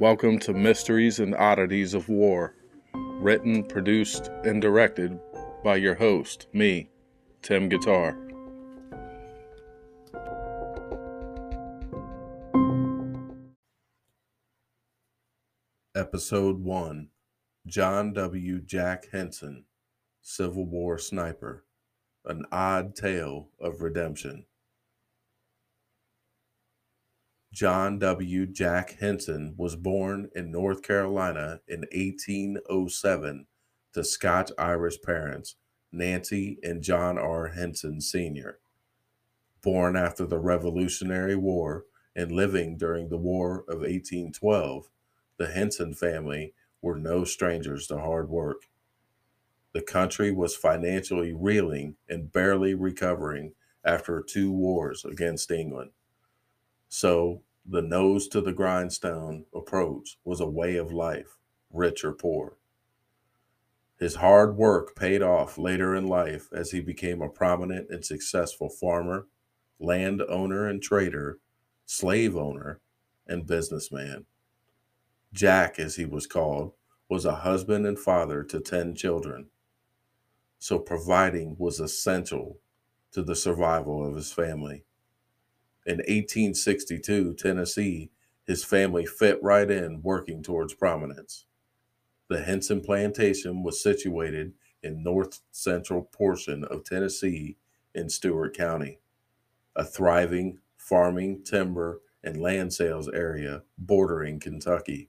Welcome to Mysteries and Oddities of War, written, produced, and directed by your host, me, Tim Guittar. Episode 1 John W. Jack Hinson, Civil War Sniper An Odd Tale of Redemption. John W. Jack Hinson was born in North Carolina in 1807 to Scotch Irish parents, Nancy and John R. Hinson Sr. Born after the Revolutionary War and living during the War of 1812, the Hinson family were no strangers to hard work. The country was financially reeling and barely recovering after two wars against England. So, the nose to the grindstone approach was a way of life, rich or poor. His hard work paid off later in life as he became a prominent and successful farmer, land owner and trader, slave owner, and businessman. Jack, as he was called, was a husband and father to 10 children. So providing was essential to the survival of his family. In 1862, Tennessee, his family fit right in working towards prominence. The Hinson plantation was situated in north central portion of Tennessee in Stewart County, a thriving farming, timber, and land sales area bordering Kentucky.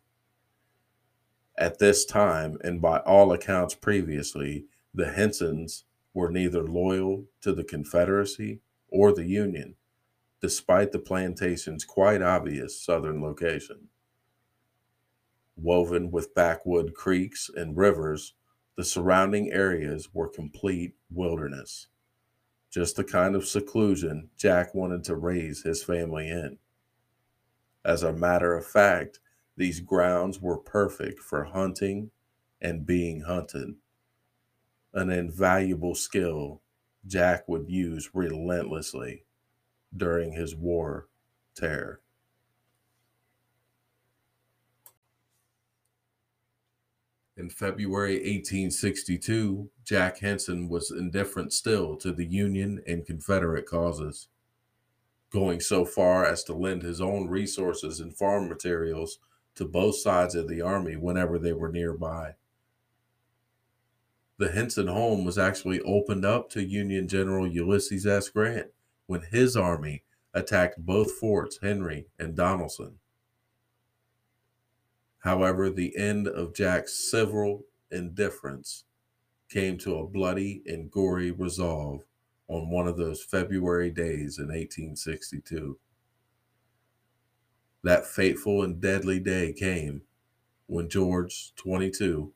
At this time, and by all accounts previously, the Hinsons were neither loyal to the Confederacy or the Union, despite the plantation's quite obvious southern location. Woven with backwood creeks and rivers, the surrounding areas were complete wilderness, just the kind of seclusion Jack wanted to raise his family in. As a matter of fact, these grounds were perfect for hunting and being hunted, an invaluable skill Jack would use relentlessly during his war terror. In February 1862, Jack Hinson was indifferent still to the Union and Confederate causes, going so far as to lend his own resources and farm materials to both sides of the army whenever they were nearby. The Hinson home was actually opened up to Union General Ulysses S. Grant when his army attacked both forts, Henry and Donelson. However, the end of Jack's civil indifference came to a bloody and gory resolve on one of those February days in 1862. That fateful and deadly day came when George, 22,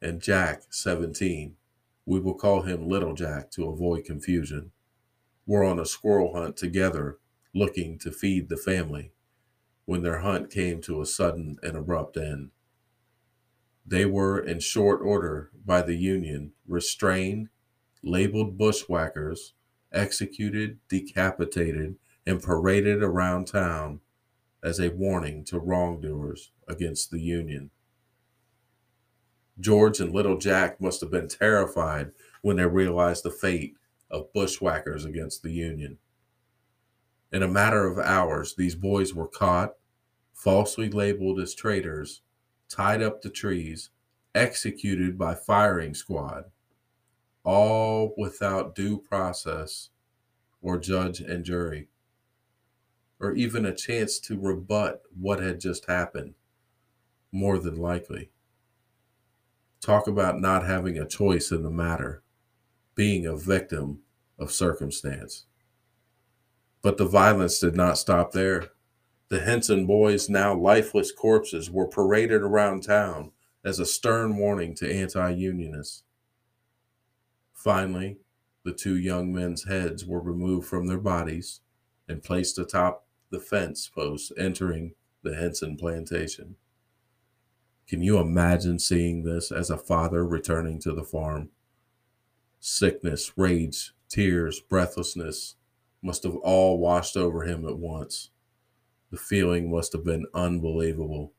and Jack, 17, we will call him Little Jack to avoid confusion, were on a squirrel hunt together looking to feed the family when their hunt came to a sudden and abrupt end. They were, in short order, by the Union, restrained, labeled bushwhackers, executed, decapitated, and paraded around town as a warning to wrongdoers against the Union. George and little Jack must have been terrified when they realized the fate of bushwhackers against the Union. In a matter of hours, these boys were caught, falsely labeled as traitors, tied up to trees, executed by firing squad, all without due process or judge and jury or even a chance to rebut what had just happened, more than likely. Talk about not having a choice in the matter, being a victim of circumstance. But the violence did not stop there. The Hinson boys' now lifeless corpses were paraded around town as a stern warning to anti unionists. Finally, the two young men's heads were removed from their bodies and placed atop the fence post entering the Hinson plantation. Can you imagine seeing this as a father returning to the farm? Sickness, rage, tears, breathlessness must have all washed over him at once. The feeling must have been unbelievable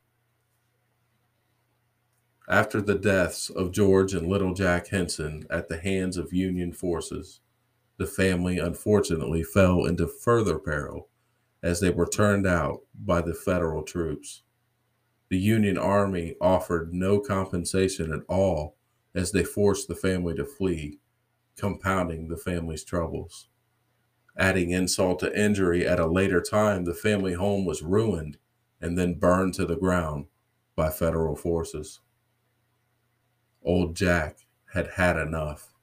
After the deaths of George and Little Jack Hinson at the hands of Union forces, the family unfortunately fell into further peril as they were turned out by the federal troops. The Union Army offered no compensation at all as they forced the family to flee, compounding the family's troubles. Adding insult to injury, at a later time, the family home was ruined and then burned to the ground by federal forces. Old Jack had had enough.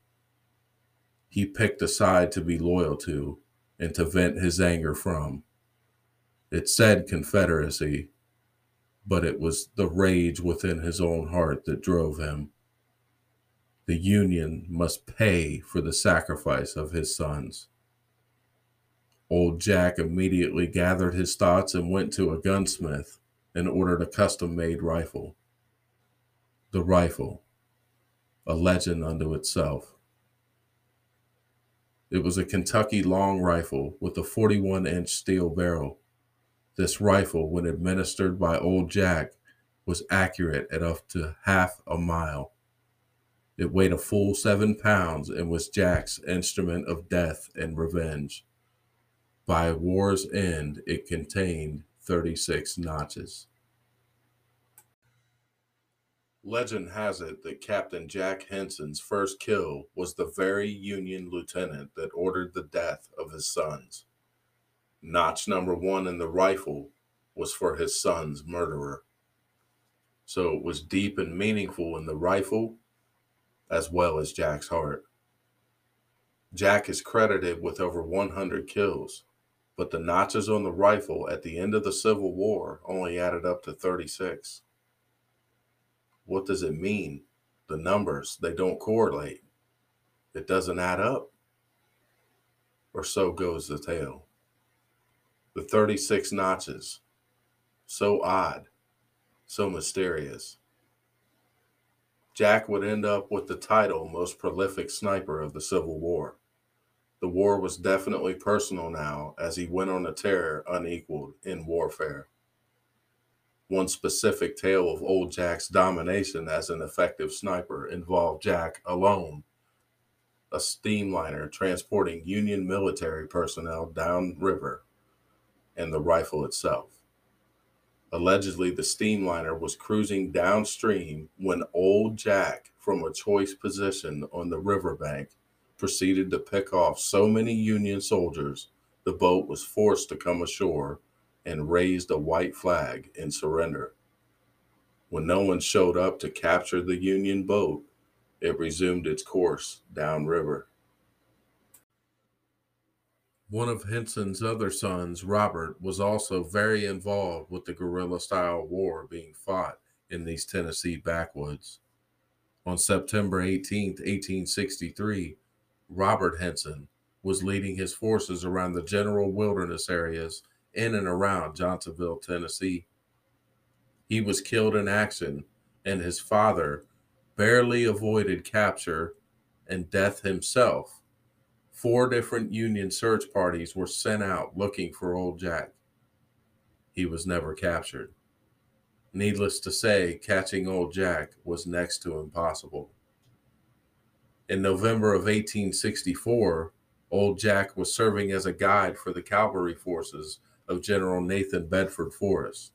He picked a side to be loyal to and to vent his anger from. It said Confederacy, but it was the rage within his own heart that drove him. The Union must pay for the sacrifice of his sons. Old Jack immediately gathered his thoughts and went to a gunsmith and ordered a custom made rifle. The rifle, a legend unto itself. It was a Kentucky long rifle with a 41 inch steel barrel. This rifle, when administered by Old Jack, was accurate at up to half a mile. It weighed a full seven pounds and was Jack's instrument of death and revenge. By war's end, it contained 36 notches. Legend has it that Captain Jack Hinson's first kill was the very Union lieutenant that ordered the death of his sons. Notch number one in the rifle was for his son's murderer. So it was deep and meaningful in the rifle as well as Jack's heart. Jack is credited with over 100 kills, but the notches on the rifle at the end of the Civil War only added up to 36. What does it mean? The numbers, they don't correlate. It doesn't add up. Or so goes the tale. The 36 notches, so odd, so mysterious. Jack would end up with the title most prolific sniper of the Civil War. The war was definitely personal now as he went on a tear unequaled in warfare. One specific tale of old Jack's domination as an effective sniper involved Jack alone, a steamliner transporting Union military personnel downriver, and the rifle itself. Allegedly, the steamliner was cruising downstream when old Jack, from a choice position on the riverbank, proceeded to pick off so many Union soldiers the boat was forced to come ashore and raised a white flag in surrender. When no one showed up to capture the Union boat, it resumed its course downriver. One of Hinson's other sons, Robert, was also very involved with the guerrilla style war being fought in these Tennessee backwoods. On September 18, 1863, Robert Hinson was leading his forces around the general wilderness areas in and around Johnsonville, Tennessee. He was killed in action, and his father barely avoided capture and death himself Four different Union search parties were sent out looking for old Jack. He was never captured. Needless to say, catching old Jack was next to impossible. In November of 1864, old Jack was serving as a guide for the cavalry forces of General Nathan Bedford Forrest.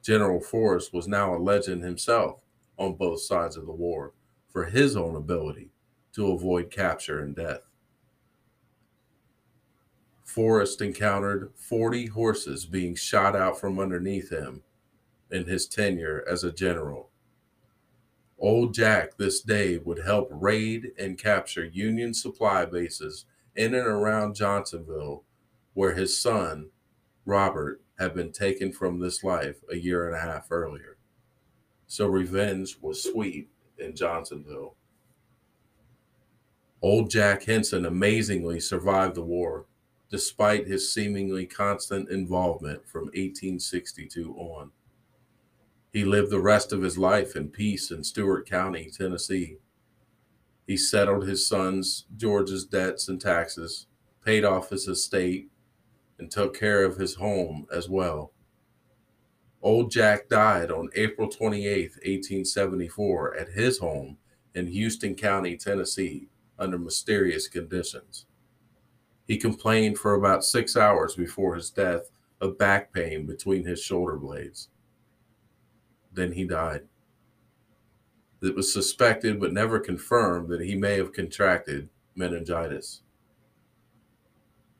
General Forrest was now a legend himself on both sides of the war for his own ability to avoid capture and death. Forrest encountered 40 horses being shot out from underneath him in his tenure as a general. Old Jack this day would help raid and capture Union supply bases in and around Johnsonville, where his son, Robert, had been taken from this life a year and a half earlier. So revenge was sweet in Johnsonville. Old Jack Hinson amazingly survived the war despite his seemingly constant involvement from 1862 on. He lived the rest of his life in peace in Stewart County, Tennessee. He settled his son's George's debts and taxes, paid off his estate, and took care of his home as well. Old Jack died on April 28, 1874, at his home in Houston County, Tennessee, under mysterious conditions. He complained for about six hours before his death of back pain between his shoulder blades. Then he died. It was suspected but never confirmed that he may have contracted meningitis.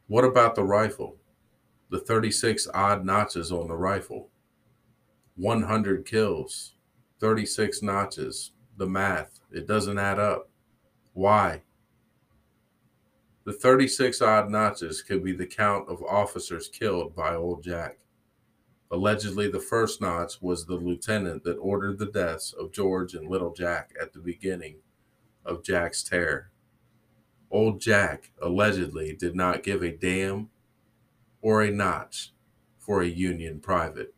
What about the rifle? The 36 odd notches on the rifle. 100 kills, 36 notches. The math, it doesn't add up. Why? The 36 odd notches could be the count of officers killed by Old Jack. Allegedly, the first notch was the lieutenant that ordered the deaths of George and Little Jack at the beginning of Jack's terror. Old Jack allegedly did not give a damn or a notch for a Union private,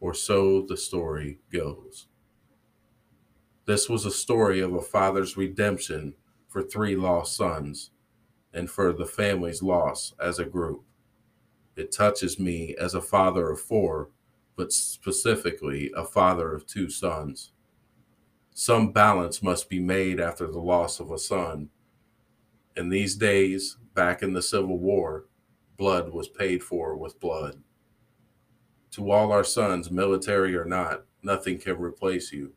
or so the story goes. This was a story of a father's redemption for three lost sons and for the family's loss as a group. It touches me as a father of four, but specifically a father of two sons. Some balance must be made after the loss of a son. In these days, back in the Civil War, blood was paid for with blood. To all our sons, military or not, nothing can replace you.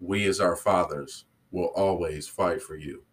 We, as our fathers, will always fight for you.